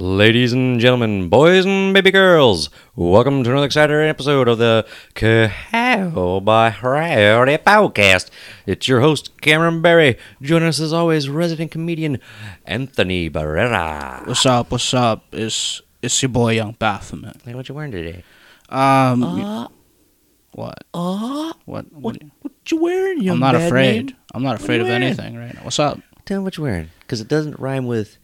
Ladies and gentlemen, boys and baby girls, welcome to another exciting episode of the Cahow by Rowdy podcast. It's your host, Cameron Barry. Joining us as always, resident comedian Anthony Barrera. What's up? What's up? It's it's your boy Young Baphomet. Hey, what you wearing today? Um, what? Oh, What? what, what what you wearing, young I'm not bad afraid. man? I'm not afraid of wearing? anything right now. What's up? Tell me what you're wearing, because it doesn't rhyme with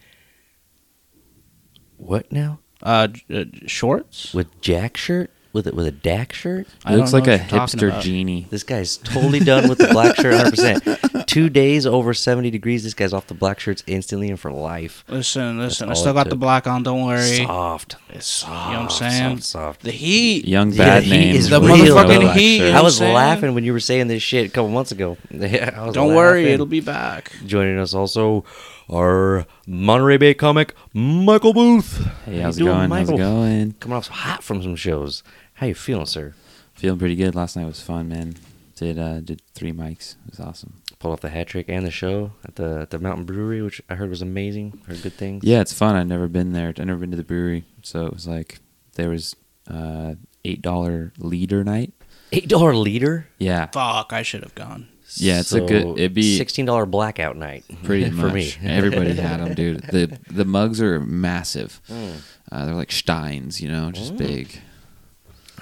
what now? Uh, uh shorts. With Jack shirt? With it with a Dak shirt? I It looks like a what you're talking hipster genie. This guy's totally done with the black shirt 100%. Two days over 70 degrees. This guy's off the black shirts instantly and for life. Listen, listen. I still it got the black on. Don't worry. Soft. It's soft. you know what I'm saying. Soft, soft. The heat. Young Yeah, bad he name. is The real, motherfucking though. heat. You know I was saying? laughing when you were saying this shit a couple months ago. Yeah, I was Don't worry, it'll be back. Joining us also, our Monterey Bay comic, Michael Booth. Hey, How how's it doing, going? How's it going? Coming off hot from some shows. How you feeling, sir? Feeling pretty good. Last night was fun, man. Did uh did three mics. It was awesome. Pulled off the hat trick and the show at the at the Mountain Brewery, which I heard was amazing. Heard good things. Yeah, it's fun. I've never been there. I've never been to the brewery, so it was like there was uh eight dollar leader night. Eight dollar liter. Yeah, Fuck, I should have gone. Yeah, it's a good- it'd be- sixteen dollar blackout night. pretty for me. Everybody had them, dude. The the mugs are massive. Mm. Uh, they're like Steins, you know, just Mm. big.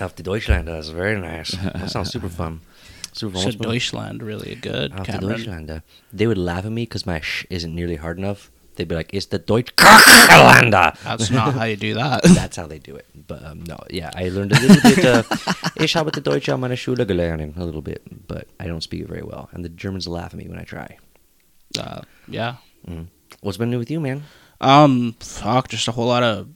Auf die Deutschland, that's very nice. That sounds super fun. Super Said fun. Deutschland really good. Auf die Cameron. Deutschland. They would laugh at me because my sh isn't nearly hard enough. They'd be like, "It's the Deutschland." That's not how you do that. That's how they do it. But um, no, yeah, I learned a little bit. Uh, ich habe die Deutsche an meiner Schule gelernt, a little bit, but I don't speak it very well, and the Germans laugh at me when I try. uh, yeah. Mm. What's been new with you, man? Um, fuck, just a whole lot of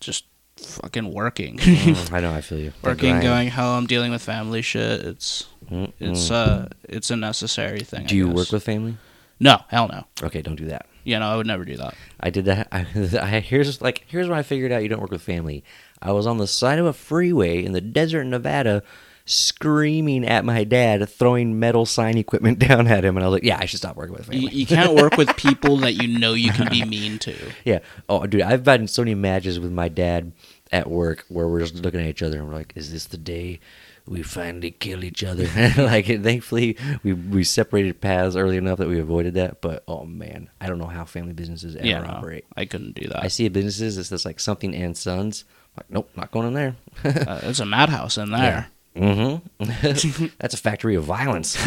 just fucking working. Mm, I know, I feel you. Working, going home, dealing with family shit. It's Mm, it's uh it's a necessary thing. Do I you guess. work with family? No, hell no. Okay, don't do that. You know, I would never do that. I did that. I, I here's like here's where I figured out you don't work with family. I was on the side of a freeway in the desert in Nevada, screaming at my dad, throwing metal sign equipment down at him, and I was like, "Yeah, I should stop working with You, family." you can't work with people that you know you can be mean to. yeah. Oh, dude, I've been so many matches with my dad at work where we're just looking at each other and we're like, "Is this the day?" We finally kill each other. like, thankfully, we we separated paths early enough that we avoided that. But oh man, I don't know how family businesses ever Yeah, no, operate. I couldn't do that. I see businesses that's just like something and sons. like, nope, not going in there. uh, there's a madhouse in there. mm-hmm. that's a factory of violence.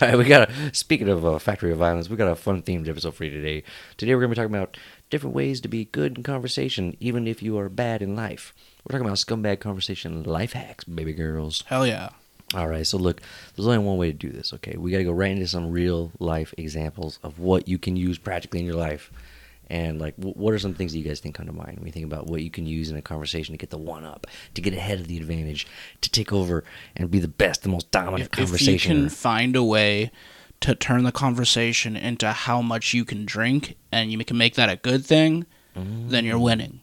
All right, we got a. Speaking of uh, factory of violence, we got a fun themed episode for you today. Today we're gonna be talking about different ways to be good in conversation, even if you are bad in life. We're talking about scumbag conversation life hacks, baby girls. Hell yeah. All right, so look, there's only one way to do this, okay? We got to go right into some real life examples of what you can use practically in your life. And, like, wh- what are some things that you guys think come to mind when you think about what you can use in a conversation to get the one up, to get ahead of the advantage, to take over and be the best, the most dominant If, if you can find a way to turn the conversation into how much you can drink and you can make that a good thing, mm-hmm. then you're winning.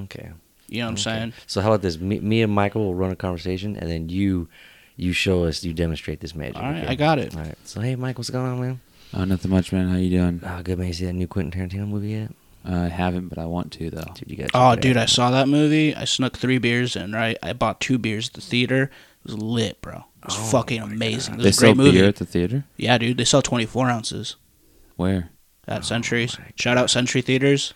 Okay. You know what I'm saying? So, how about this? Me, me and Michael will run a conversation, and then you you show us, you demonstrate this magic. All right, okay? I got it. All right. So, hey, Mike, what's going on, man? Oh, nothing much, man. How you doing? Oh, good, man. You see that new Quentin Tarantino movie yet? Uh, I haven't, but I want to though. Dude, you got Oh, dude, I saw that movie. I snuck three beers in, right? I bought two beers at the theater. It was lit, bro. It was Oh fucking amazing. It was They a sell great movie. beer at the theater. Yeah, dude, they sell 24 ounces Where? at Centuries. Oh my Shout out Century Theaters.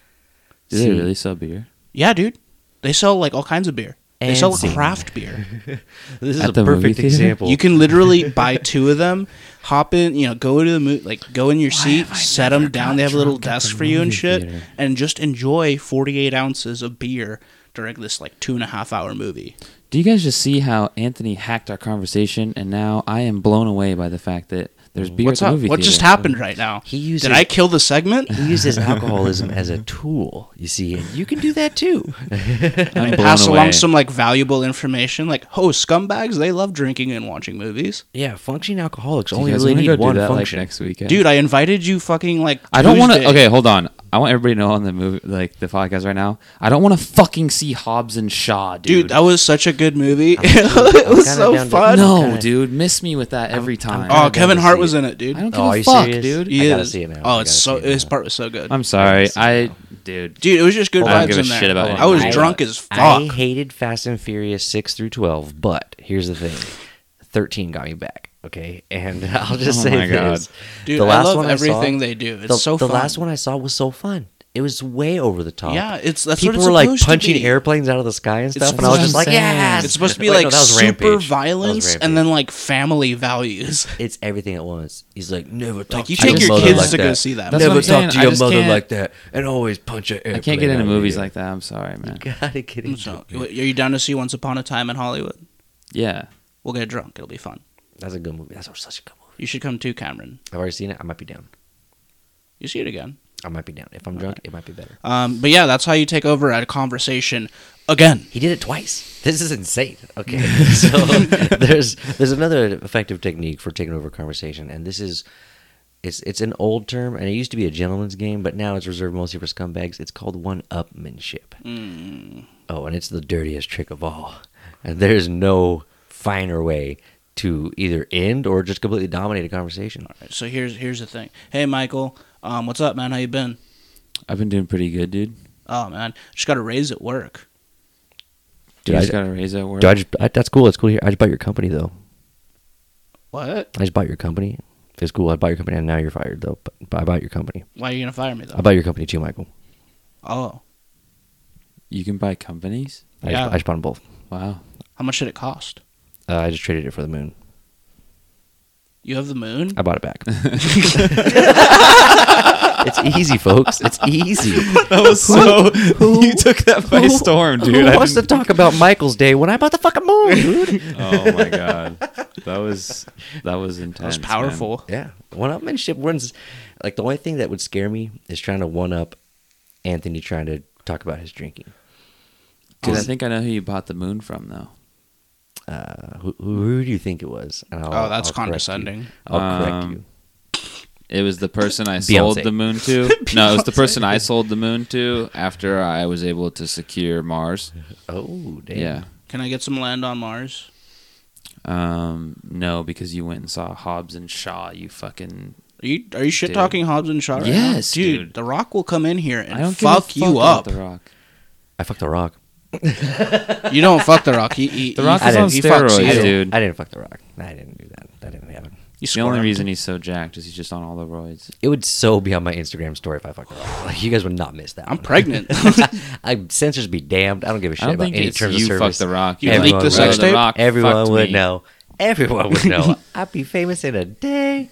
Do they really sell beer? Yeah, dude. They sell like all kinds of beer. They sell scene. craft beer. This is At a the movie perfect theater? example. You can literally buy two of them, hop in, you know, go to the mo- like go in your seat, set them down. They have a little desk for you and shit, theater? and just enjoy 48 ounces of beer during this like two and a half hour movie. Do you guys just see how Anthony hacked our conversation, and now I am blown away by the fact that there's mm. beer What's at the up? movie What theater. just happened right now? He uses Did I kill the segment? he uses alcoholism as a tool. You see, and you can do that too. I'm blown Pass away. along some like valuable information, like oh, scumbags they love drinking and watching movies. yeah, functioning alcoholics Do you only guys really wanna need go do one that, like, function. next weekend. Dude, I invited you fucking like. I don't want to. Tuesday. Okay, hold on. I want everybody to know on the movie, like the podcast right now. I don't want to fucking see Hobbs and Shaw, dude. Dude, that was such a good movie. It was so down to- fun. no, kinda- dude, miss me with that every time. I'm Oh, Kevin Hart was in it, dude. I don't oh, give Oh, are a you fuck, serious? dude. I He gotta is. see it now. Oh, I Oh, gotta it's so see it his now. part was so good. I'm sorry. I, dude. Dude, it was just good I don't vibes give a in there. shit about I was I- drunk as fuck. I hated Fast and Furious six through twelve, but here's the thing: thirteen got me back. Okay, and I'll just Oh say my God. this: Dude, the I last love one I everything saw, they do. It's the, so the fun. last one I saw was so fun. It was way over the top. Yeah, it's that's people what it's were like punching airplanes out of the sky and It's stuff, and I was just like, "Yeah!" It's supposed to be Wait, like no, that was super Rampage. That was violence and then like family values. it's everything at once. He's like, never talk you to take your your kids like to go see that That's never talk saying. to your mother can't- like that, and always punch it. I can't get into movies like that. I'm sorry, man. You gotta get into So, it. are you down to see Once Upon a Time in Hollywood? Yeah. We'll get drunk. It'll be fun. That's a good movie. That's such a good movie. You should come too, Cameron. I've already seen it. I might be down. You see it again. I might be down. If I'm drunk, it might be better. Um, but yeah, that's how you take over at a conversation again. He did it twice. This is insane. Okay, so there's there's another effective technique for taking over a conversation, and this is it's it's an old term, and it used to be a gentleman's game, but now it's reserved mostly for scumbags. It's called one-upmanship. Mm. Oh, and it's the dirtiest trick of all. And there's no finer way to either end or just completely dominate a conversation. Alright, so here's here's the thing. Hey, Michael. Um, what's up, man? How you been? I've been doing pretty good, dude. Oh man, just got a raise at work. Dude, you I, just got a raise at work. dude, I just I, that's cool. That's cool. Here, I just bought your company though. What? I just bought your company. It's cool. I bought your company, and now you're fired though. But, but I bought your company. Why are you gonna fire me though? I bought your company too, Michael. oh, You can buy companies? I, Yeah. just, I just bought them both. Wow. how much did it cost? Uh, I just traded it for the moon. You have the moon. I bought it back. it's easy, folks. It's easy. That was so. you took that by storm, dude. Who I wants to didn't- talk about Michael's day when I bought the fucking moon, dude? Oh my god, that was that was intense. That intense. was man. powerful. yeah, one-upmanship runs. Like the only thing that would scare me is trying to one-up Anthony trying to talk about his drinking. Dude, I think I know who you bought the moon from, though. Uh, who, who do you think it was? And I'll- Oh, that's I'll correct condescending. I'll correct Um, you. It was the person I sold the moon to. no, it was the person I sold the moon to after I was able to secure Mars. Oh, damn. Yeah. Can I get some land on Mars? Um, no, because you went and saw Hobbs and Shaw. You fucking. Are you are you shit talking Hobbs and Shaw right Yes, now? dude, dude. The Rock will come in here I and don't fuck give a you up. The Rock. I fucked the rock. You don't fuck the Rock. He, he, The Rock he, is on he fucks steroids, you. I didn't, dude. I didn't fuck the rock. I didn't do that. That didn't happen. You The only squirmed. reason he's so jacked is he's just on all the roids. It would so be on my Instagram story if I fucked the rock. Like, you guys would not miss that. I'm one. pregnant. I censors be damned. I don't give a shit I don't about think any it's terms you of fuck service. the Rock. You You're leaked the sex tape? Rock Everyone would me." know. Everyone would know. I'd be famous in a day.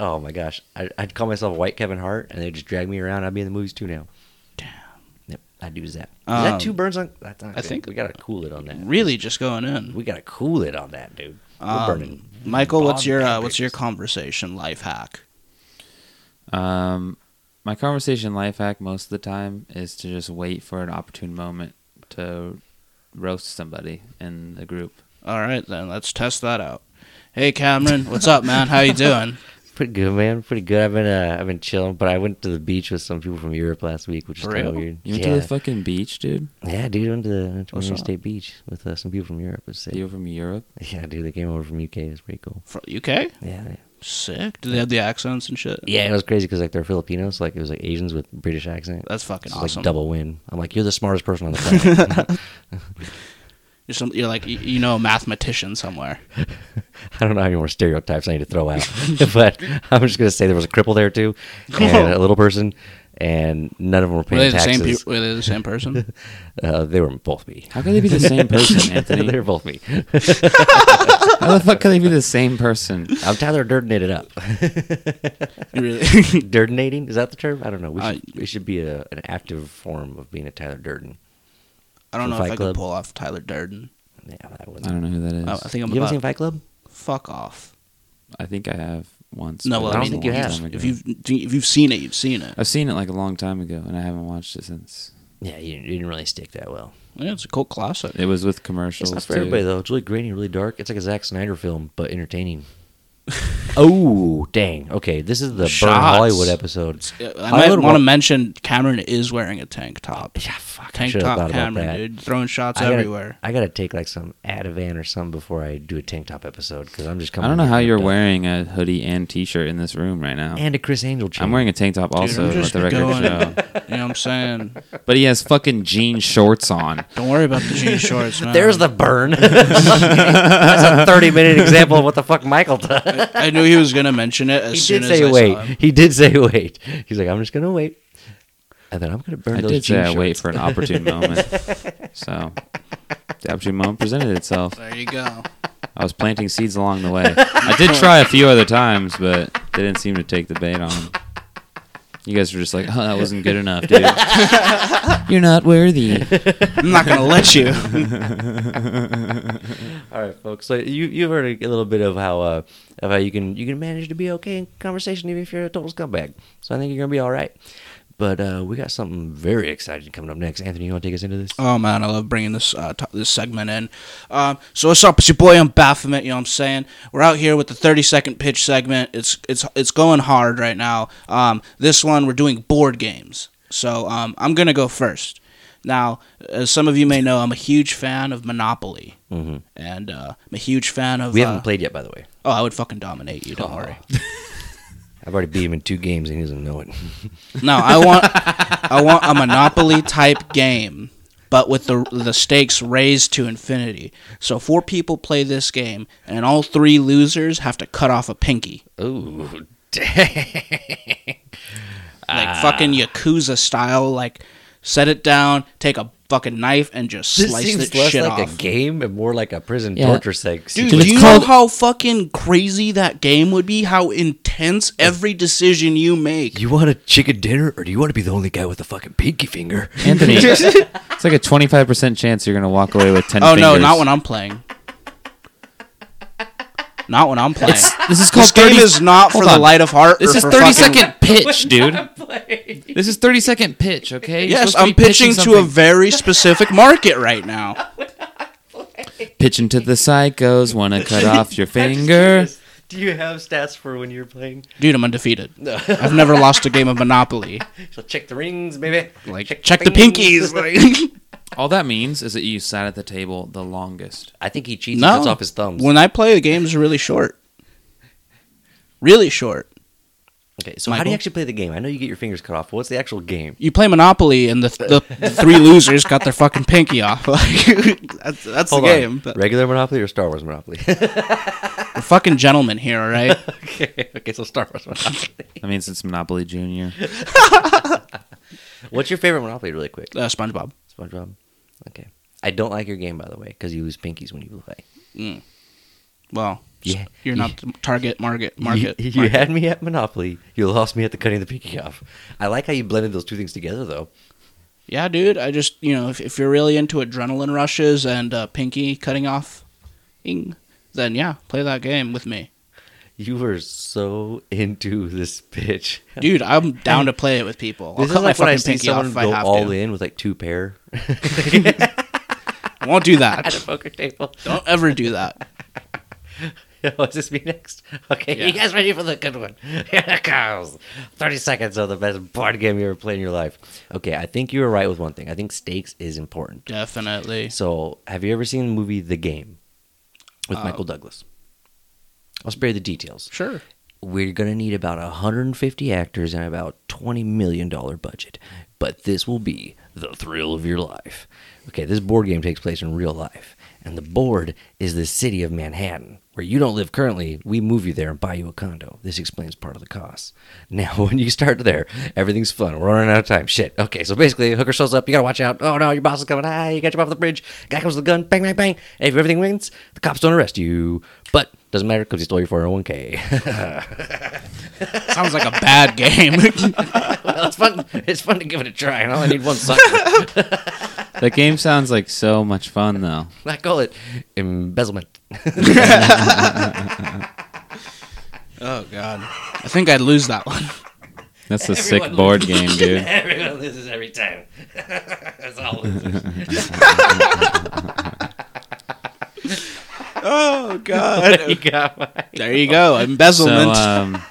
Oh my gosh, I, I'd call myself White Kevin Hart, and they'd just drag me around. I'd be in the movies too now. Damn. Yep, I'd do that. Is Um, that two birds on? That's not I good. think- we gotta cool it on that. really just going in. We gotta cool it on that, dude. We're Um, burning. Michael, what's your uh, what's your conversation life hack? Um, my conversation life hack most of the time is to just wait for an opportune moment to roast somebody in the group. All right, then let's test that out. Hey, Cameron, what's up, man? How you doing? Pretty good, man. Pretty good. I've been uh, I've been chilling, but I went to the beach with some people from Europe last week, which is kind of weird. You went yeah. to the fucking beach, dude. yeah, dude. Went to the went to What's State Beach with uh, some people from Europe. It was sick. You from Europe? Yeah, dude. They came over from UK. It was pretty cool. From UK? Yeah, yeah. Sick. Do they have the accents and shit? Yeah, it was crazy because like they're Filipinos, like it was like Asians with British accent. That's fucking It's awesome. like double win. I'm like, you're the smartest person on the planet. You're, some, you're like you, you know a mathematician somewhere. I don't know how many more stereotypes I need to throw out, but I'm just gonna say there was a cripple there too, and a little person, and none of them were Were they paying the same? taxes. Pe- were they the same person? uh, they were both me. How could they be the same person, Anthony? they Anthony? were both me. How the fuck could they be the same person? I'm Tyler Durdenated it up. Really? Durdinating is that the term? I don't know. We Uh, should, it should be a, an active form of being a Tyler Durden. I don't know Fight if I Club? could pull off Tyler Durden. Yeah, that I would. don't know who that is. I, I think I'm You haven't seen Fight Club? fuck off. I think I have once. No, but well, it I, was mean, think you have. If you've if you've seen it, you've seen it. I've seen it like a long time ago, and I haven't watched it since. Yeah, you, you didn't really stick that well. Yeah, it's a cult classic. It was with commercials. It's not for too. everybody though. It's really grainy, really dark. It's like a Zack Snyder film, but entertaining. Oh, dang. Okay, this is the Burn Shots. Hollywood episode. Uh, I might Hollywood want to wa- mention Cameron is wearing a tank top. Yeah, fuck. I Tank should have top about Cameron, that. dude, throwing shots I gotta, everywhere. I gotta take like some Ativan or something before I do a tank top episode because I'm just coming. I don't know in how you're up. wearing a hoodie and t-shirt in this room right now. and a Criss Angel chain. I'm wearing a tank top also. I'm let just the record going- show. You know what I'm saying? But he has fucking jean shorts on. Don't worry about the jean shorts, man. There's the burn. That's a 30 minute example of what the fuck Michael does. I knew he was gonna mention it as He soon did as say I wait. saw him. He did say wait. He's like, I'm just gonna wait, and then I'm gonna burn I those did say I wait for an opportune moment. So the opportune moment presented itself. There you go. I was planting seeds along the way. I did try a few other times, but they didn't seem to take the bait on 'em. You guys were just like, "Oh, that wasn't good enough, dude. You're not worthy." I'm not gonna let you. All right, folks. So you you've heard a, little bit of how uh of how you can you can manage to be okay in conversation even if you're a total scumbag. So I think you're gonna be all right. But uh, we got something very exciting coming up next. Anthony, you want to take us into this? Oh man, I love bringing this uh, t- this segment in. Um, so what's up? It's your boy. I'm Baphomet. You know what I'm saying? We're out here with the 30 second pitch segment. It's it's it's going hard right now. Um, this one we're doing board games. So um, I'm gonna go first. Now, as some of you may know, I'm a huge fan of Monopoly, hmm and uh, I'm a huge fan of. We uh, haven't played yet, by the way. Oh, I would fucking dominate you. Don't Oh. worry. I've already beat him in two games and he doesn't know it. No, I want I want a Monopoly type game, but with the the stakes raised to infinity. So four people play this game, and all three losers have to cut off a pinky, Ooh, dang. like fucking ah. yakuza style. Like set it down, take a fucking knife, and just This slice seems the less shit like off. a game and more like a prison Yeah. torture sex. Dude, Dude, do you called- know how fucking crazy that game would be? How intense every decision you make. You want a chicken dinner, or do you want to be the only guy with a fucking pinky finger? Anthony, it's like a 25% chance you're gonna walk away with 10 Oh no, not when I'm playing. Not when I'm playing. It's, this is called This game is not for Hold the light of heart. This or is for 30 pitch, dude. This is 30 second pitch, okay? Yes, I'm be pitching to a very specific market right now. pitching to the psychos. Wanna cut off your finger? Do you have stats for when you're playing? Dude, I'm undefeated. I've never lost a game of Monopoly. So check the rings, baby. Like, check, the fingers. pinkies. Like, All that means is that you sat at the table the longest. I think he cheats. no, He cuts off his thumbs. when I play, the game's really short. Really short. okay, so how do Michael? you actually play the game? I know you get your fingers cut off. What's the actual game? You play Monopoly, and the the, the three losers got their fucking pinky off. Like, that's that's the on. game. But Regular Monopoly or Star Wars Monopoly? we're fucking gentlemen here, all right? okay, okay, so Star Wars Monopoly. That means it's Monopoly Junior. What's your favorite Monopoly, really quick? Uh, SpongeBob. SpongeBob. Okay. I don't like your game, by the way, because you lose pinkies when you play. Well, Yeah. you're not the target market market. You, you market. had me at Monopoly. You lost me at the cutting the pinky off. I like how you blended those two things together, though. Yeah, dude. I just you know if, if you're really into adrenaline rushes and uh, pinky cutting off, ing, then yeah, play that game with me, You were so into this pitch. dude. I'm down to play it with people. I'll This is cut my like when I see someone go all to. in with like two pair I won't do that at a poker table. Don't ever do that. What's this me next? Okay, Yeah. you guys ready for the good one? Here it goes. 30 seconds of the best board game you ever played in your life. Okay, I think you were right with one thing. I think stakes is important. Definitely. So, have you ever seen the movie The Game with Uh, Michael Douglas? I'll spare you the details. Sure. We're going to need about 150 actors and about $20 million budget. But this will be the thrill of your life. Okay, this board game takes place in real life. And the board is the city of Manhattan, where you don't live currently. We move you there and buy you a condo. This explains part of the cost. Now, when you start there, everything's fun. We're running out of time. Shit. Okay, so basically, a hooker shows up. You gotta watch out. Oh no, your boss is coming. Ah, you got you off the bridge. Guy comes with a gun. Bang, bang, bang. If everything wins, the cops don't arrest you. But doesn't matter because he stole your 401k. Sounds like a bad game. well, it's fun. It's fun to give it a try, and I only need one sucker. That game sounds like so much fun, though. I call it embezzlement. oh god. I think I'd lose that one. That's a Everyone sick board loses. game, dude. Everyone loses every time. That's all losers. Oh God! you got my- there you go. So Embezzlement. um,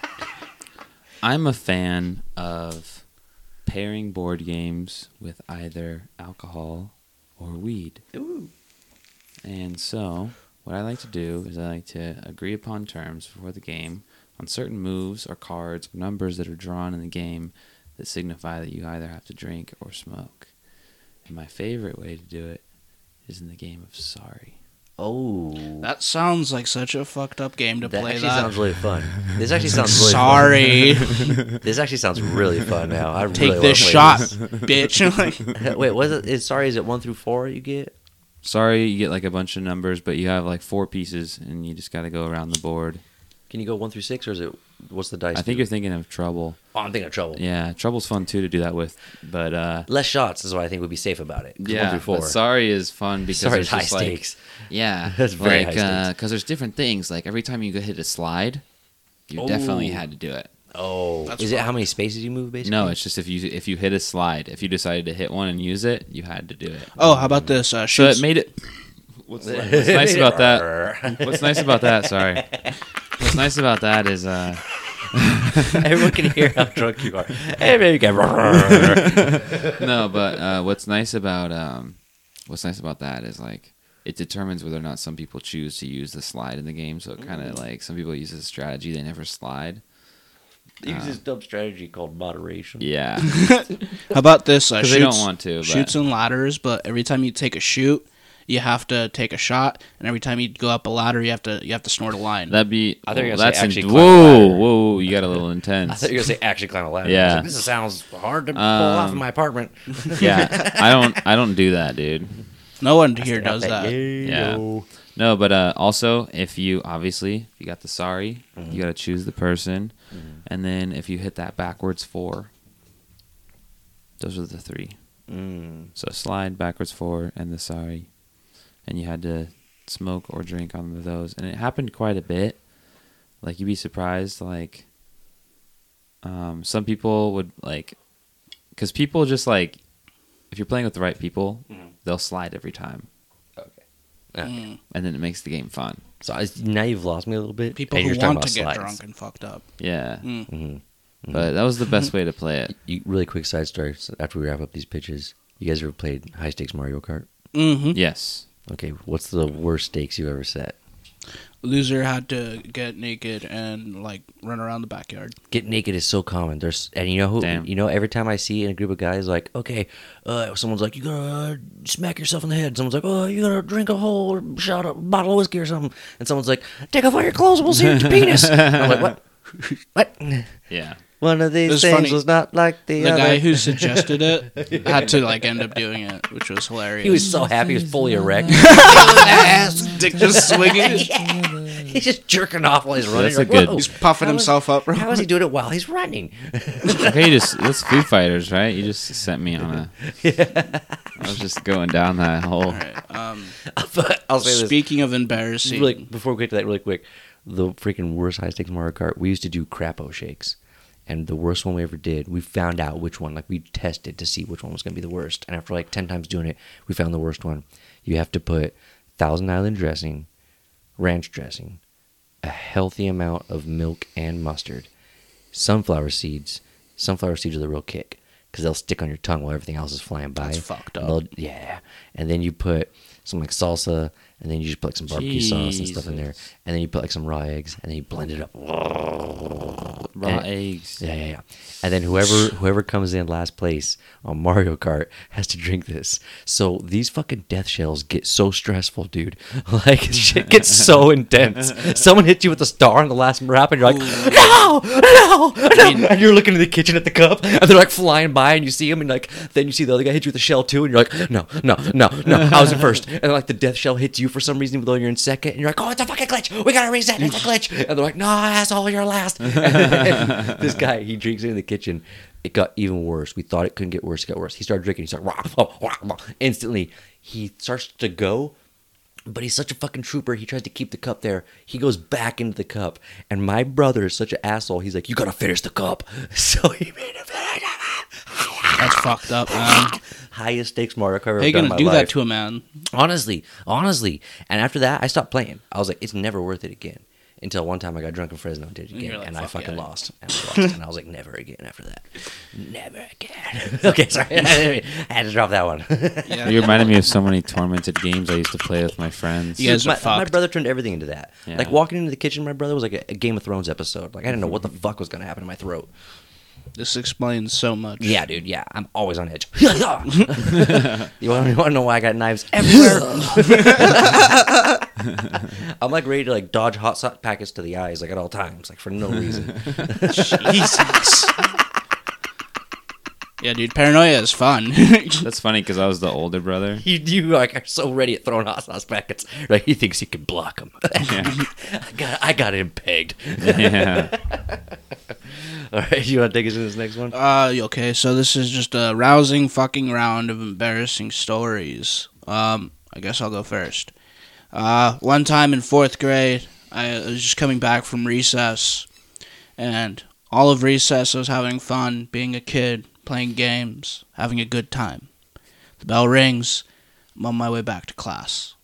I'm a fan of pairing board games with either alcohol or weed. Ooh. And so, what I like to do is I like to agree upon terms before the game on certain moves or cards or numbers that are drawn in the game that signify that you either have to drink or smoke. And my favorite way to do it is in the game of Sorry. Oh. that sounds like such a fucked up game to That play. actually That. sounds really fun. This actually sounds really Sorry. fun. This actually sounds really fun now. I Take really this shot, play bitch. Wait, was it? Is sorry? Is it one through four you get? Sorry, you get like a bunch of numbers, but you have like four pieces, and you just got to go around the board. Can you go one through six, or is it? What's the dice? I think do? you're thinking of Trouble. Oh, I'm thinking of trouble. Yeah, Trouble's fun too to do that with, but uh, Less shots is what I think would be safe about it. yeah, one through four. but Sorry is fun because sorry, there's it's high just, like, stakes. Yeah, That's very like, high stakes. Because there's different things. Like every time you go hit a slide, you definitely Oh. had to do it. Oh, That's is it how many spaces you move? Basically, No, it's just if you if you hit a slide, if you decided to hit one and use it, you had to do it. oh, how about this? Uh, So it made it. What's, what's nice about that? What's nice about that? Sorry. What's nice about that is uh, Everyone can hear how drunk you are. Hey, baby, get no, but uh, what's nice about um, what's nice about that is like it determines whether or not some people choose to use the slide in the game. So it kind of like some people use this strategy; they never slide. Use this dumb strategy called moderation. Yeah, how about this? Uh, shoots, they don't want to. But Chutes and Ladders, but every time you take a chute, you have to take a shot, and every time you go up a ladder, you have to you have to snort a line. that'd be. I thought you were oh, gonna say that's in- actually climb a whoa, ladder. whoa, you got a little intense. I intense. thought you were gonna say actually climb a ladder. Yeah. Like, this sounds hard to pull off in Um, my apartment. yeah, I don't. I don't do that, dude. no one here does that. Yeah. No, but uh, also if you obviously if you got the sorry, you got to choose the person, and then if you hit that backwards four, those are the three. Mm. So slide backwards four and the sorry, and you had to smoke or drink on those, and it happened quite a bit. Like you'd be surprised, like um, some people would like, because people just like, if you're playing with the right people, they'll slide every time, Okay. Mm. and then it makes the game fun. So I, now you've lost me a little bit. People and who you're talking want to about get slides. drunk and fucked up. Yeah, Mm. Mhm. but that was the best way to play it. You, really quick side story so after we wrap up these pitches. You guys ever played high stakes Mario Kart? hmm Yes. Okay, what's the worst stakes you ever set? Loser had to get naked and like run around the backyard. Get naked is so common. There's and you know who Damn. you know every time I see in a group of guys like okay, uh, someone's like you gotta smack yourself in the head. Someone's like oh you gotta drink a whole shot of bottle of whiskey or something. And someone's like take off all your clothes, we'll see your penis. I'm like what? What? Yeah. One of these was things funny. was not like the, other. The other. guy who suggested it had to like end up doing it, which was hilarious. he was so happy, he was fully erect. dick just swinging. he's just jerking off while he's running. That's a Like, good- whoa, He's puffing how is- himself up. How is he doing it while he's running? Okay, you just that's Foo Fighters, right? You just sent me on a. I was just going down that hole. All right. Um, but I'll say this. speaking of embarrassing, really before we get to that really quick the freaking worst high stakes mario kart we used to do crapo shakes and the worst one we ever did we found out which one like we tested to see which one was going to be the worst. And after like 10 times doing it we found the worst one. You have to put thousand island dressing ranch dressing a healthy amount of milk and mustard sunflower seeds. Sunflower seeds are the real kick because they'll stick on your tongue while everything else is flying by. That's fucked up. yeah. And then you put some like salsa and then you just put like some barbecue sauce and stuff in there and then you put like some raw eggs and then you blend it up Raw And- eggs. yeah, yeah, yeah. And then whoever whoever comes in last place on Mario Kart has to drink this. So these fucking death shells get so stressful, dude. Like shit gets so intense. Someone hits you with a star on the last wrap, and you're like, no, no, no. and you're looking in the kitchen at the cup, and they're like flying by, and you see them, and like then you see the other guy hit you with a shell too, and you're like, no, no, no, no, I was in first, and like the death shell hits you for some reason, even though you're in second, and you're like, oh, it's a fucking glitch. We gotta reset. It's a glitch. And they're like, no, asshole, you're last. This guy, he drinks it in the kitchen. It got even worse. We thought it couldn't get worse. It got worse. He started drinking. He's like, rah, rah, rah, rah. instantly. He starts to go, but he's such a fucking trooper. He tries to keep the cup there. He goes back into the cup, and my brother is such an asshole. He's like, "You gotta finish the cup." So he made him finish. That's fucked up, man. highest stakes Mario Kart I've How ever you done in gonna my do life. that to a man? Honestly, honestly. And after that, I stopped playing. I was like, it's never worth it again. Until one time I got drunk in Fresno and did it again, you're like, and I "Fuck fucking yeah." lost. And I lost, and I was like, never again after that. Never again. okay, sorry. I had to drop that one. Yeah. You reminded me of so many tormented games I used to play with my friends. You guys are my, my fucked. brother turned everything into that. Yeah. Like walking into the kitchen, my brother was like a, a Game of Thrones episode. Like I didn't know what the fuck was gonna happen in my throat. This explains so much. Yeah, dude. Yeah, I'm always on edge. you want, you want to know why I got knives everywhere? I'm like ready to like dodge hot sauce packets to the eyes like at all times, like for no reason. Jesus. Yeah, dude. Paranoia is fun. That's funny because I was the older brother. you you like are so ready at throwing hot sauce packets. Like he thinks he can block them. Yeah. I got I got him pegged. yeah. All right, you want to take us to this next one? Uh, okay, so this is just a rousing fucking round of embarrassing stories. Um, I guess I'll go first. Uh, one time in fourth grade, I was just coming back from recess, and all of recess I was having fun, being a kid, playing games, having a good time. The bell rings, I'm on my way back to class.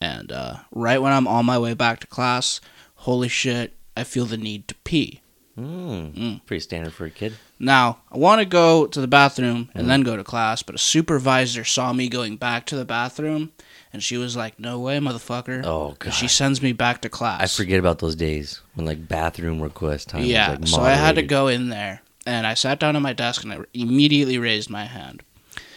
And, uh, right when I'm on my way back to class, holy shit, I feel the need to pee. Mm, Mm. Pretty standard for a kid. Now, I want to go to the bathroom and Mm. then go to class, but a supervisor saw me going back to the bathroom and she was like, No way, motherfucker. Oh god, she sends me back to class. I forget about those days when like bathroom request time. Yeah, was, like, so I had to go in there and I sat down at my desk and I immediately raised my hand.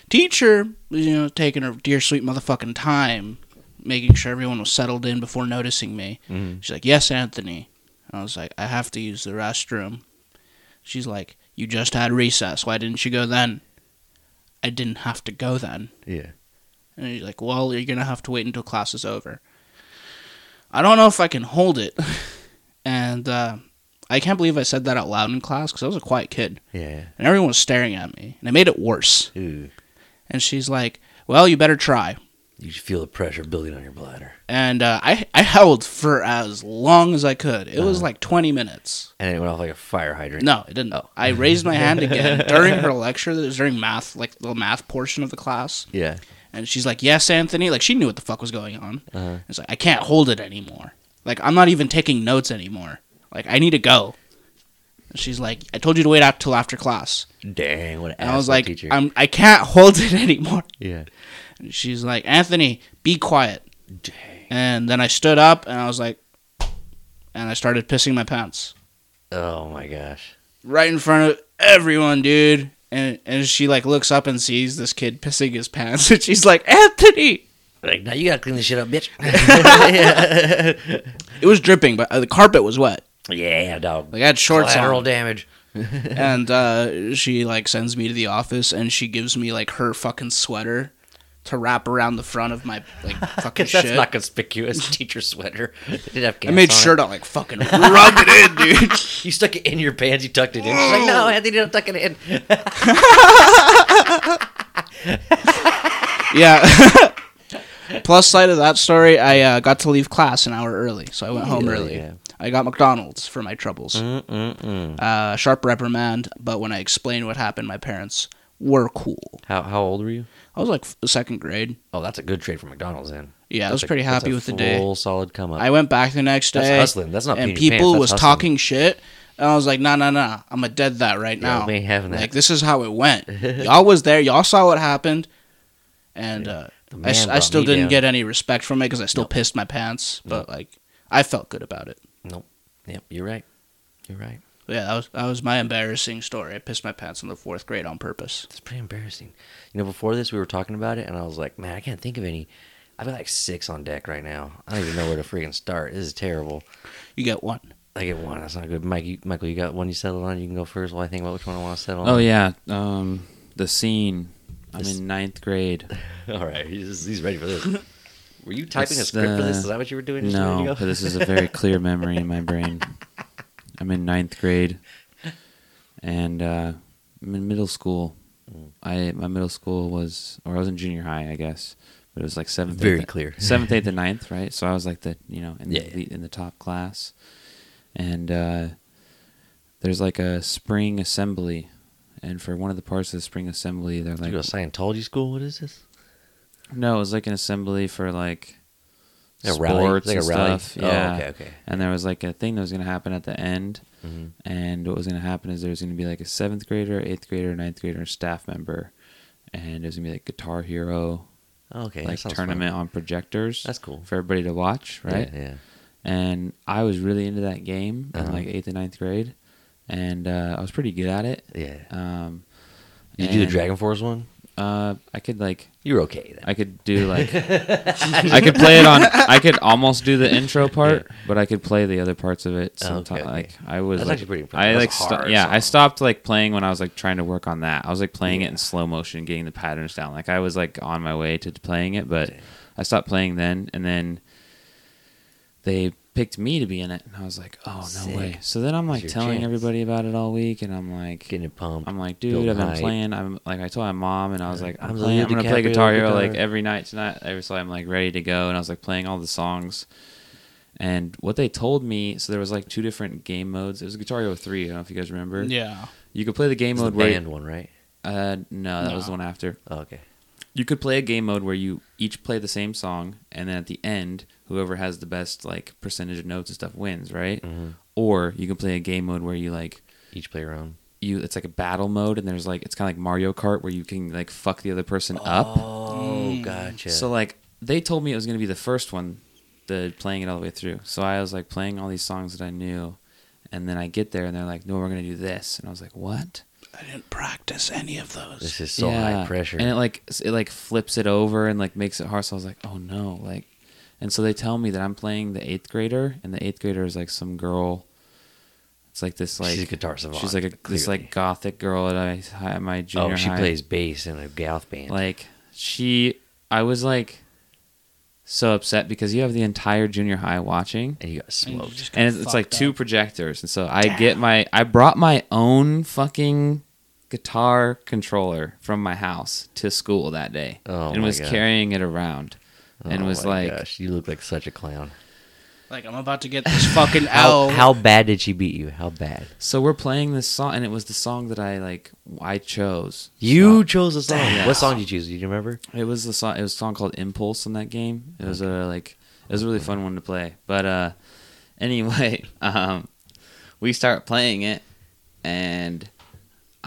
Teacher, you know, taking her dear sweet motherfucking time, making sure everyone was settled in before noticing me. Mhm. She's like, Yes, Anthony. And I was like, I have to use the restroom. She's like, You just had recess. Why didn't you go then? I didn't have to go then. Yeah. And he's like, Well, you're going to have to wait until class is over. I don't know if I can hold it. and uh, I can't believe I said that out loud in class because I was a quiet kid. Yeah. And everyone was staring at me. And it made it worse. Ooh. And she's like, Well, you better try. You feel the pressure building on your bladder. And uh, I, I held for as long as I could. It was Uh-huh. like 20 minutes. And it went off like a fire hydrant. No, it didn't. Oh. I raised my hand again during her lecture. That was during math, like the math portion of the class. Yeah. And she's like, "Yes, Anthony." Like she knew what the fuck was going on. Uh-huh. It's like I can't hold it anymore. Like I'm not even taking notes anymore. Like I need to go. And she's like, "I told you to wait out till after class." Dang, what an And I was like, teacher. "I'm I can't hold it anymore." yeah. And she's like, "Anthony, be quiet." Dang. And then I stood up and I was like, and I started pissing my pants Oh my gosh. right in front of everyone, dude. And and she like looks up and sees this kid pissing his pants, and she's like, "Anthony." Like, now you gotta clean this shit up, bitch. It was dripping, but the carpet was wet. Yeah, dog. Like I had shorts Collateral on. damage. and uh, she like sends me to the office and she gives me like her fucking sweater to wrap around the front of my like fucking Because that's shit. not conspicuous. Teacher sweater. I made sure it. to like fucking rub it in, dude. You stuck it in your pants. You tucked it in. She's like, no, Anthony, don't tuck it in. Yeah. Plus side of that story, I uh, got to leave class an hour early, so I went home early. Yeah. I got McDonald's for my troubles. Uh, sharp reprimand, but when I explained what happened, my parents were cool. How how old were you? I was like f- second grade. Oh, that's a good trade for McDonald's. Then. Yeah, I was pretty that's happy with the day. Full solid come up. I went back the next That's day. hustling. That's not and peeing your people pants. was That's hustling. talking shit. And I was like, nah, nah, nah. I'm a dead that right now. we ain't having that. Like this is how it went. y'all was there. Y'all saw what happened, and uh, The I, man s- I brought still me didn't down. get any respect from it because I still pissed my pants. But like, I felt good about it. Yep, you're right. You're right. Yeah, that was that was my embarrassing story. I pissed my pants in the fourth grade on purpose. It's pretty embarrassing. You know, before this, we were talking about it, and I was like, man, I can't think of any. I've got like six on deck right now. I don't even know where to freaking start. This is terrible. You get one. I get one. That's not good. Mike, you, Michael, you got one you settled on. You can go first while I think about which one I want to settle on. Oh yeah. Um, the scene. I'm This- in ninth grade. All right. He's, he's ready for this. Were you typing a It's script for this? Is that what you were doing? just No, but this is a very clear memory in my brain. I'm in ninth grade, and uh, I'm in middle school. Mm. I my middle school was, or I was in junior high, I guess, but it was like seventh, Very eighth, clear. seventh, eighth, and ninth, right? So I was like the you know in the yeah. lead- in the top class, and uh, there's like a spring assembly, and for one of the parts of the spring assembly, they're Did like, you go to Scientology school? What is this? No, it was like an assembly for like a sports rally? Like and rally? stuff. Oh, Yeah. okay, okay. And there was like a thing that was gonna happen at the end, hmm and what was gonna happen is there was gonna be like a seventh grader, eighth grader, ninth grader, staff member, and it was gonna be like Guitar Hero, Okay, like tournament fun. on projectors. That's cool. for everybody to watch, right? Yeah, yeah. And I was really into that game in Uh-huh. like eighth and ninth grade, and uh, I was pretty good at it. yeah. Um, Did you do the Dragon Force one? Uh, I could like you're okay then. I could do like I could play it on. I could almost do the intro part, but I could play the other parts of it. Oh, okay, Sometimes, okay. like I was That's like, actually pretty impressive. I like, a sto- hard yeah, I stopped like playing when I was like trying to work on that. I was like playing it in slow motion, getting the patterns down. Like I was like on my way to playing it, but I stopped playing then, and then they picked me to be in it, and I was like, oh no Sick. way. So then I'm like telling chance. everybody about it all week, and I'm like, Getting it pumped. I'm like, building dude, I've been hype. playing. I'm like, I told my mom, and I was like, I'm, I'm playing. I'm Leo gonna play Guitar Hero like every night tonight. Every so I'm like ready to go, and I was like playing all the songs. And what they told me, so there was like two different game modes. It was Guitar Hero three. I don't know if you guys remember. Yeah. You could play the game It's the mode where. band one, right? Uh, no, that was the one after. Oh, okay. You could play a game mode where you each play the same song, and then at the end, whoever has the best like percentage of notes and stuff wins, right? hmm Or you can play a game mode where you like Each play around. you it's like a battle mode and there's like it's kind of like Mario Kart where you can like fuck the other person up. Oh, Mm. gotcha. So like they told me it was going to be the first one, the playing it all the way through. So I was like playing all these songs that I knew and then I get there and they're like, "No, we're going to do this." And I was like, "What?" I didn't practice any of those. this is so high pressure. And it like it like flips it over and like makes it hard. So I was like, "Oh no!" Like, and so they tell me that I'm playing the eighth grader, and the eighth grader is like some girl. It's like this like she's a guitar savant. she's like a this like gothic girl at I, at my oh, junior Oh, she high. plays bass in a goth band. Like she, I was like so upset because you have the entire junior high watching, and you got And smoked. just and it's, it's like fucked two projectors, and so I get my, I brought my own fucking guitar controller from my house to school that day, Oh and my was God. carrying it around, and Oh was my like, gosh, you look like such a clown. Like I'm about to get this fucking How L. how bad did she beat you? How bad? so we're playing this song, and it was the song that I like, I chose. You So- chose the song. Damn. What song did you choose? Do you remember? It was the song. It was a song called Impulse in that game. It was a like. It was a really fun one to play. But uh, anyway, um, we start playing it, and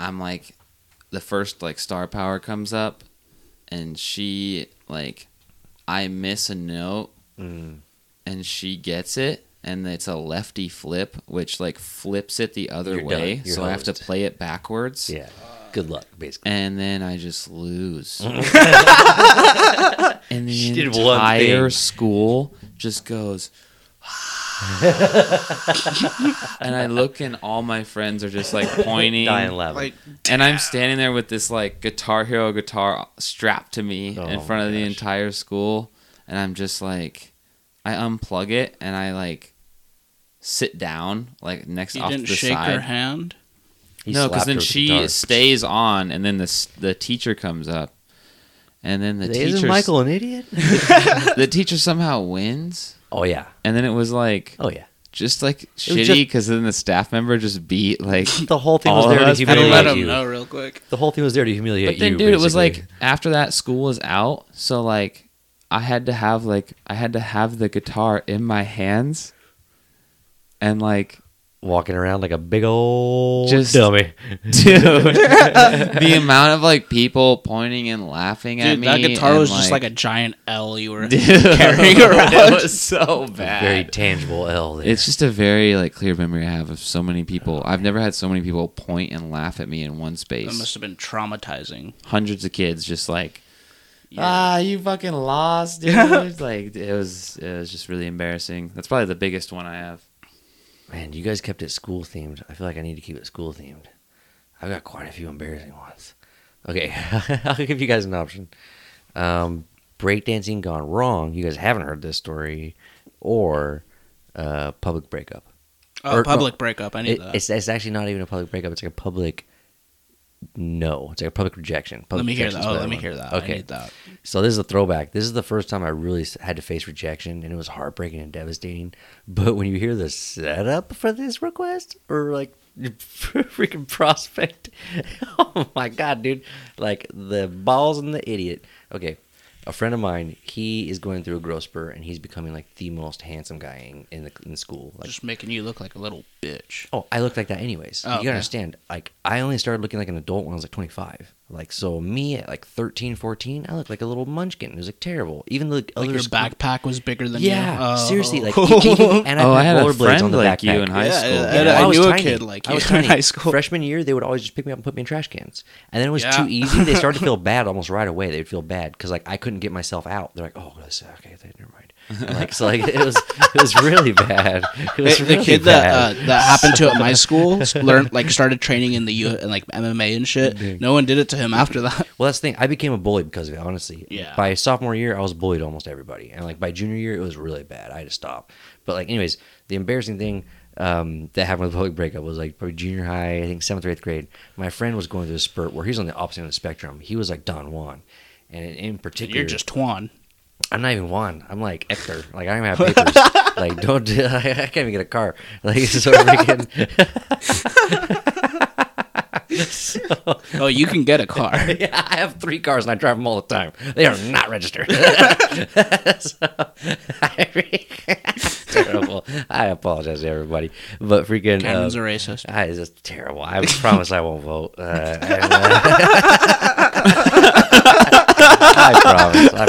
I'm like, the first like star power comes up, and she like, I miss a note, Mm. and she gets it. And it's a lefty flip, which like flips it the other You're way. So I have to play it backwards. Yeah. Good luck, basically. And then I just lose. and the She entire school just goes. and I look and all my friends are just like pointing. Dying laughing. like And I'm standing there with this like Guitar Hero guitar strapped to me Oh in front of the gosh. entire school. And I'm just like, I unplug it and I like sit down like next you off didn't the shake side. her hand. He no, because slapped her then with the she guitar. stays on, and then the s- the teacher comes up, and then the teacher. Isn't teacher Michael an idiot? the teacher somehow wins, oh yeah. and then it was like Oh yeah. just like shitty because then the staff member just beat like. The whole thing All was there of to us Had Humiliate let humiliate him you. know real quick. The whole thing was there to humiliate But then, you. dude, it was basically. like after that school was out, so like I had to have like I had to have the guitar in my hands, and like walking around like a big old Just- dummy. dude, the amount of like people pointing and laughing at Dude, me. that guitar and, was just like a giant L you were Dude, carrying around. It was so bad. Very tangible L. There. it's just a very like clear memory I have of so many people. I've never had so many people point and laugh at me in one That space. must have been traumatizing. Hundreds of kids just like, Yeah. ah, you fucking lost, dude. like it was, it was just really embarrassing. That's probably the biggest one I have. Man, you guys kept it school themed. I feel like I need to keep it school themed. I've got quite a few embarrassing ones. Okay, I'll give you guys an option. Um, breakdancing gone wrong. You guys haven't heard this story, or uh, public breakup. Oh, Or- public breakup. I need It, that. it's it's actually not even a public breakup. It's like a public no. It's like a public rejection. let me hear that. Oh, let me one. hear that. Okay, I need that. so this is a throwback. This is the first time I really had to face rejection, and it was heartbreaking and devastating. But when you hear the setup for this request, or like freaking prospect. Oh my god, dude! Like the balls and the idiot. Okay, a friend of mine, he is going through a growth spurt, and he's becoming like the most handsome guy in, in the in school. Like, Just making you look like a little bitch. oh, I look like that anyways. Oh, you okay. gotta understand. Like, I only started looking like an adult when I was like 25. Like, so me at like 13, 14, I looked like a little munchkin. It was like terrible. Even the Like other your school- backpack was bigger than yeah, you. Oh. seriously. Like, you- you- you- and I Oh, I had had a rollerblades friend on the like you in high Yeah, school. yeah, Yeah, I was knew a tiny. kid like I you was in tiny. high school. Freshman year, they would always just pick me up and put me in trash cans, and then it was Yeah. too easy. They started to feel bad almost right away. They'd feel bad because like I couldn't get myself out. They're like, "Oh, this, okay, never mind." Like so, like it was it was really bad. It was The, really the kid bad. that uh, that happened to at my school learned like started training in the U and like MMA and shit. No one did it to him after that. Well, that's the thing. I became a bully because of it, honestly. Yeah. By sophomore year, I was bullied almost everybody. And, like, by junior year, it was really bad. I had to stop. But, like, anyways, the embarrassing thing um, that happened with the public breakup was, like, probably junior high, I think seventh or eighth grade. My friend was going through a spurt where he was on the opposite end of the spectrum. He was, like, Don Juan. And in, in particular, You're just Twan. I'm not even Juan. I'm like Hector. Like I don't even have papers. like don't. Do, I can't even get a car. Like so freaking. so, Oh, you can get a car. yeah, I have three cars and I drive them all the time. They are not registered. so, I really- terrible. I apologize to everybody, but freaking. Cameron's uh, a racist. I is just terrible. I promise I won't vote. Uh, and, uh, I promise. I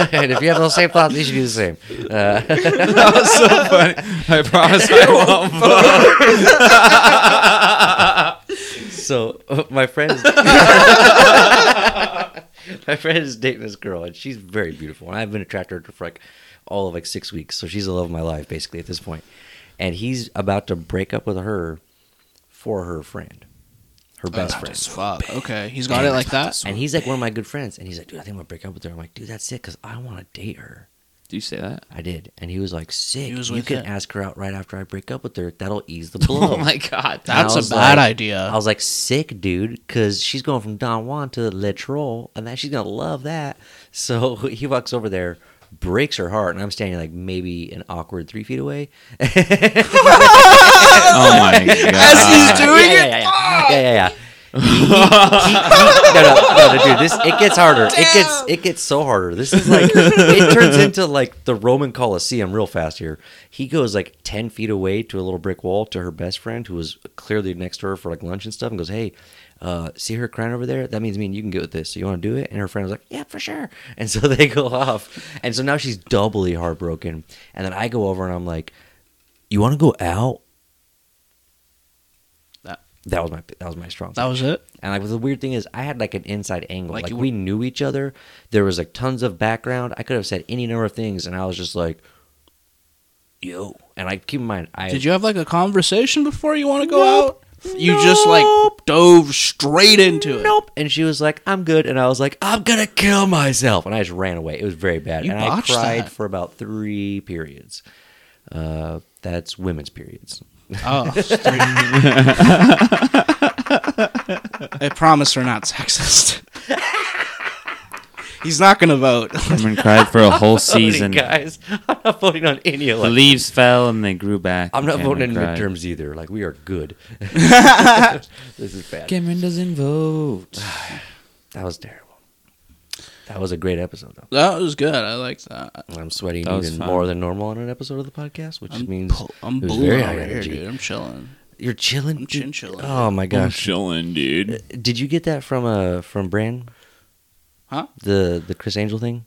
promise. and if you have those same thoughts, you should do the same. Uh, that was so funny. I promise I won't vote. so uh, my friend is my friend is dating this girl and she's very beautiful and i've been attracted to her for like all of like six weeks so she's the love of my life basically at this point. point and he's about to break up with her for her friend her oh, best friend fuck. Okay, he's got it like that. and he's like one of my good friends and he's like dude i think i'm gonna break up with her i'm like dude that's sick because i want to date her Do you say that? i did and he was like sick was you can it. ask her out right after i break up with her that'll ease the blow Oh my god. That's a bad like- idea. I was like, sick, dude, because she's going from Don Juan to Le Troll, and that she's gonna love that. So he walks over there, breaks her heart, and I'm standing like maybe an awkward three feet away. Oh my god. As he's doing yeah, it. yeah, yeah, yeah, yeah, yeah. He- he- no, no, no, dude. This it gets harder. It gets it gets so harder. This is like it turns into like the Roman Colosseum real fast here. He goes like ten feet away to a little brick wall to her best friend who was clearly next to her for like lunch and stuff, and goes, "Hey, uh, see her crying over there? That means me and you can get with this. So you want to do it?" And her friend was like, "Yeah, for sure." And so they go off, and so now she's doubly heartbroken. And then I go over and I'm like, "You want to go out?" That- was my that was my strong. That was it. And like the weird thing is, I had like an inside angle. Like Like, we knew each other. There was like tons of background. I could have said any number of things, and I was just like, "Yo." And like, keep in mind, I Did you have like a conversation before you want to go out? You just like dove straight into it. Nope. And she was like, "I'm good," and I was like, "I'm gonna kill myself," and I just ran away. It was very bad, You and I cried that. for about three periods. Uh, that's women's periods. Oh. I promise we're not sexist. He's not gonna vote. Cameron cried for a whole season. guys. I'm not voting on any of The them. leaves fell and they grew back. I'm not Cameron voting in cried. midterms either. Like we are good. this is bad. Cameron doesn't vote. That was terrible. That was a great episode, though. that was good. I liked that. I'm sweating That was even fun. more than normal on an episode of the podcast, which I'm means pu- I'm it was booing very over high here, energy. dude. I'm chilling. You're chilling. I'm chin chilling. Oh my gosh. I'm gosh! chilling, dude. Did you get that from uh from Bran? Huh? The the Criss Angel thing.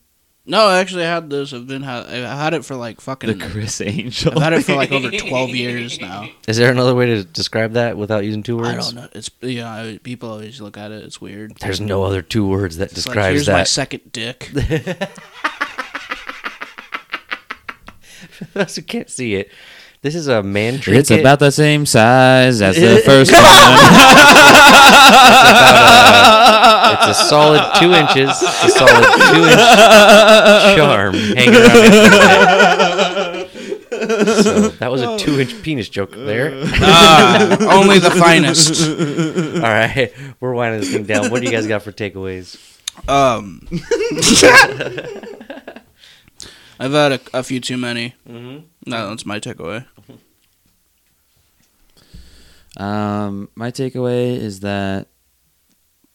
No, I actually had this. I've been ha- I've had it for like fucking. The. Criss Angel. I've had it for like over twelve years now. Is there another way to describe that without using two words? I don't know. It's yeah. I- People always look at it. It's weird. There's no other two words that It's like, describes here's my that. second dick. Those who can't see it, this is a man trinket. It's about the same size as the first one. It's a solid two inches. It's a solid two inch charm hanging around. so that was a two inch penis joke there. Ah, only the finest. All right, we're winding this thing down. What do you guys got for takeaways? Um, I've had a, a few too many. Mm-hmm. No, that's my takeaway. Um, my takeaway is that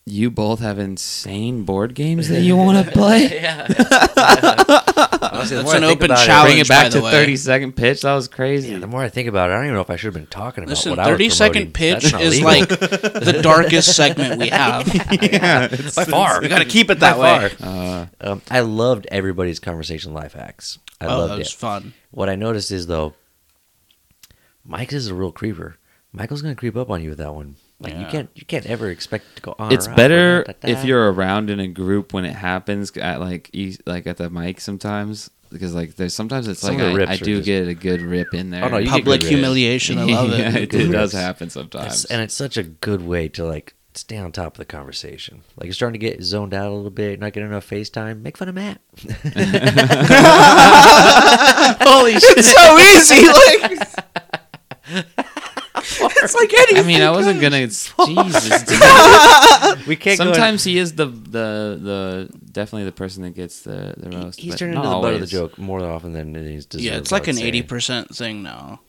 you both have insane board games that you want to play. yeah. Honestly, the That's more I an think open about it- challenge. Bring it back by the to way. thirty second pitch. That was crazy. Yeah, the more I think about it, I don't even know if I should have been talking about Listen, what I was 30 second promoting. pitch That's not is legal. like the darkest segment we have. yeah, by far. We gotta keep it By that way. far. Uh, Um, I loved everybody's conversation life hacks. I oh, loved that was it. fun. What I noticed is though, Mike is a real creeper. Michael's gonna creep up on you with that one. Like you Yeah. can't, you can't ever expect to go on. it's or off or better da, da, da. if you're around in a group when it happens at like e- like at the mic sometimes because like there's sometimes it's Some like of the I, rips I are do just- get a good rip in there. Oh, no, you get Public good rips. humiliation. I love yeah, it. it, Good does rips. happen It's- sometimes. and it's such a good way to like stay on top of the conversation. Like you're starting to get zoned out a little bit, not getting enough FaceTime. Make fun of Matt. Holy shit! It's so easy. Like it's like anything. I mean, I wasn't gonna. Jesus. dude. we can't. go Sometimes he is the the the definitely the person that gets the the roast. he's but turning into the butt of the joke more often than he's deserved. yeah, it's like an eighty percent thing now.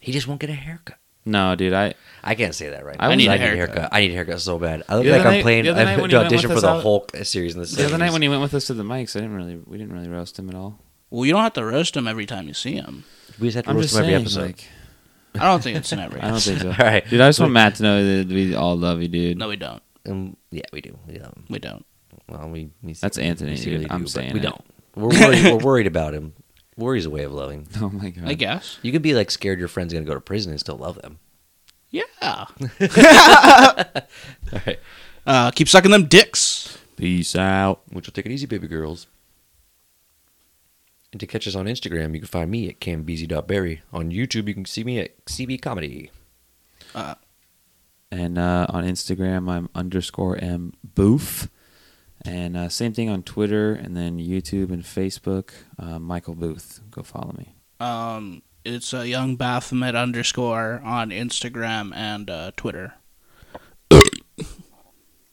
He just won't get a haircut. No, dude, I I can't say that right. I now. I need a haircut. I need a haircut so bad. I look like other I'm playing. I night have to audition for the out- Hulk series in the the other night when he went with us to the mics, I didn't really we didn't really roast him at all. Well, you don't have to roast him every time you see him. we just have to I'm roast just him every saying, episode. like I don't think it's in every. I don't think so. All right, Dude, I just want Matt to know that we all love you, dude. No, we don't. Um, yeah, we do. We, We don't. well, we, we That's Anthony, we secretly dude. I'm but saying we it. don't. We're worried, we're worried about him. Worry's a way of loving. Oh my god. I guess. You could be like scared your friend's gonna go to prison and still love them. Yeah. All right, Uh, keep sucking them dicks. Peace out. which will take it easy, baby girls. And to catch us on Instagram, you can find me at cambeezy.berry. On YouTube, you can see me at CB Comedy. Uh, And uh, on Instagram, I'm underscore m boof. And uh, same thing on Twitter, and then YouTube and Facebook. Uh, Michael Booth, go follow me. um, it's uh, young Baphomet underscore on Instagram and uh, Twitter.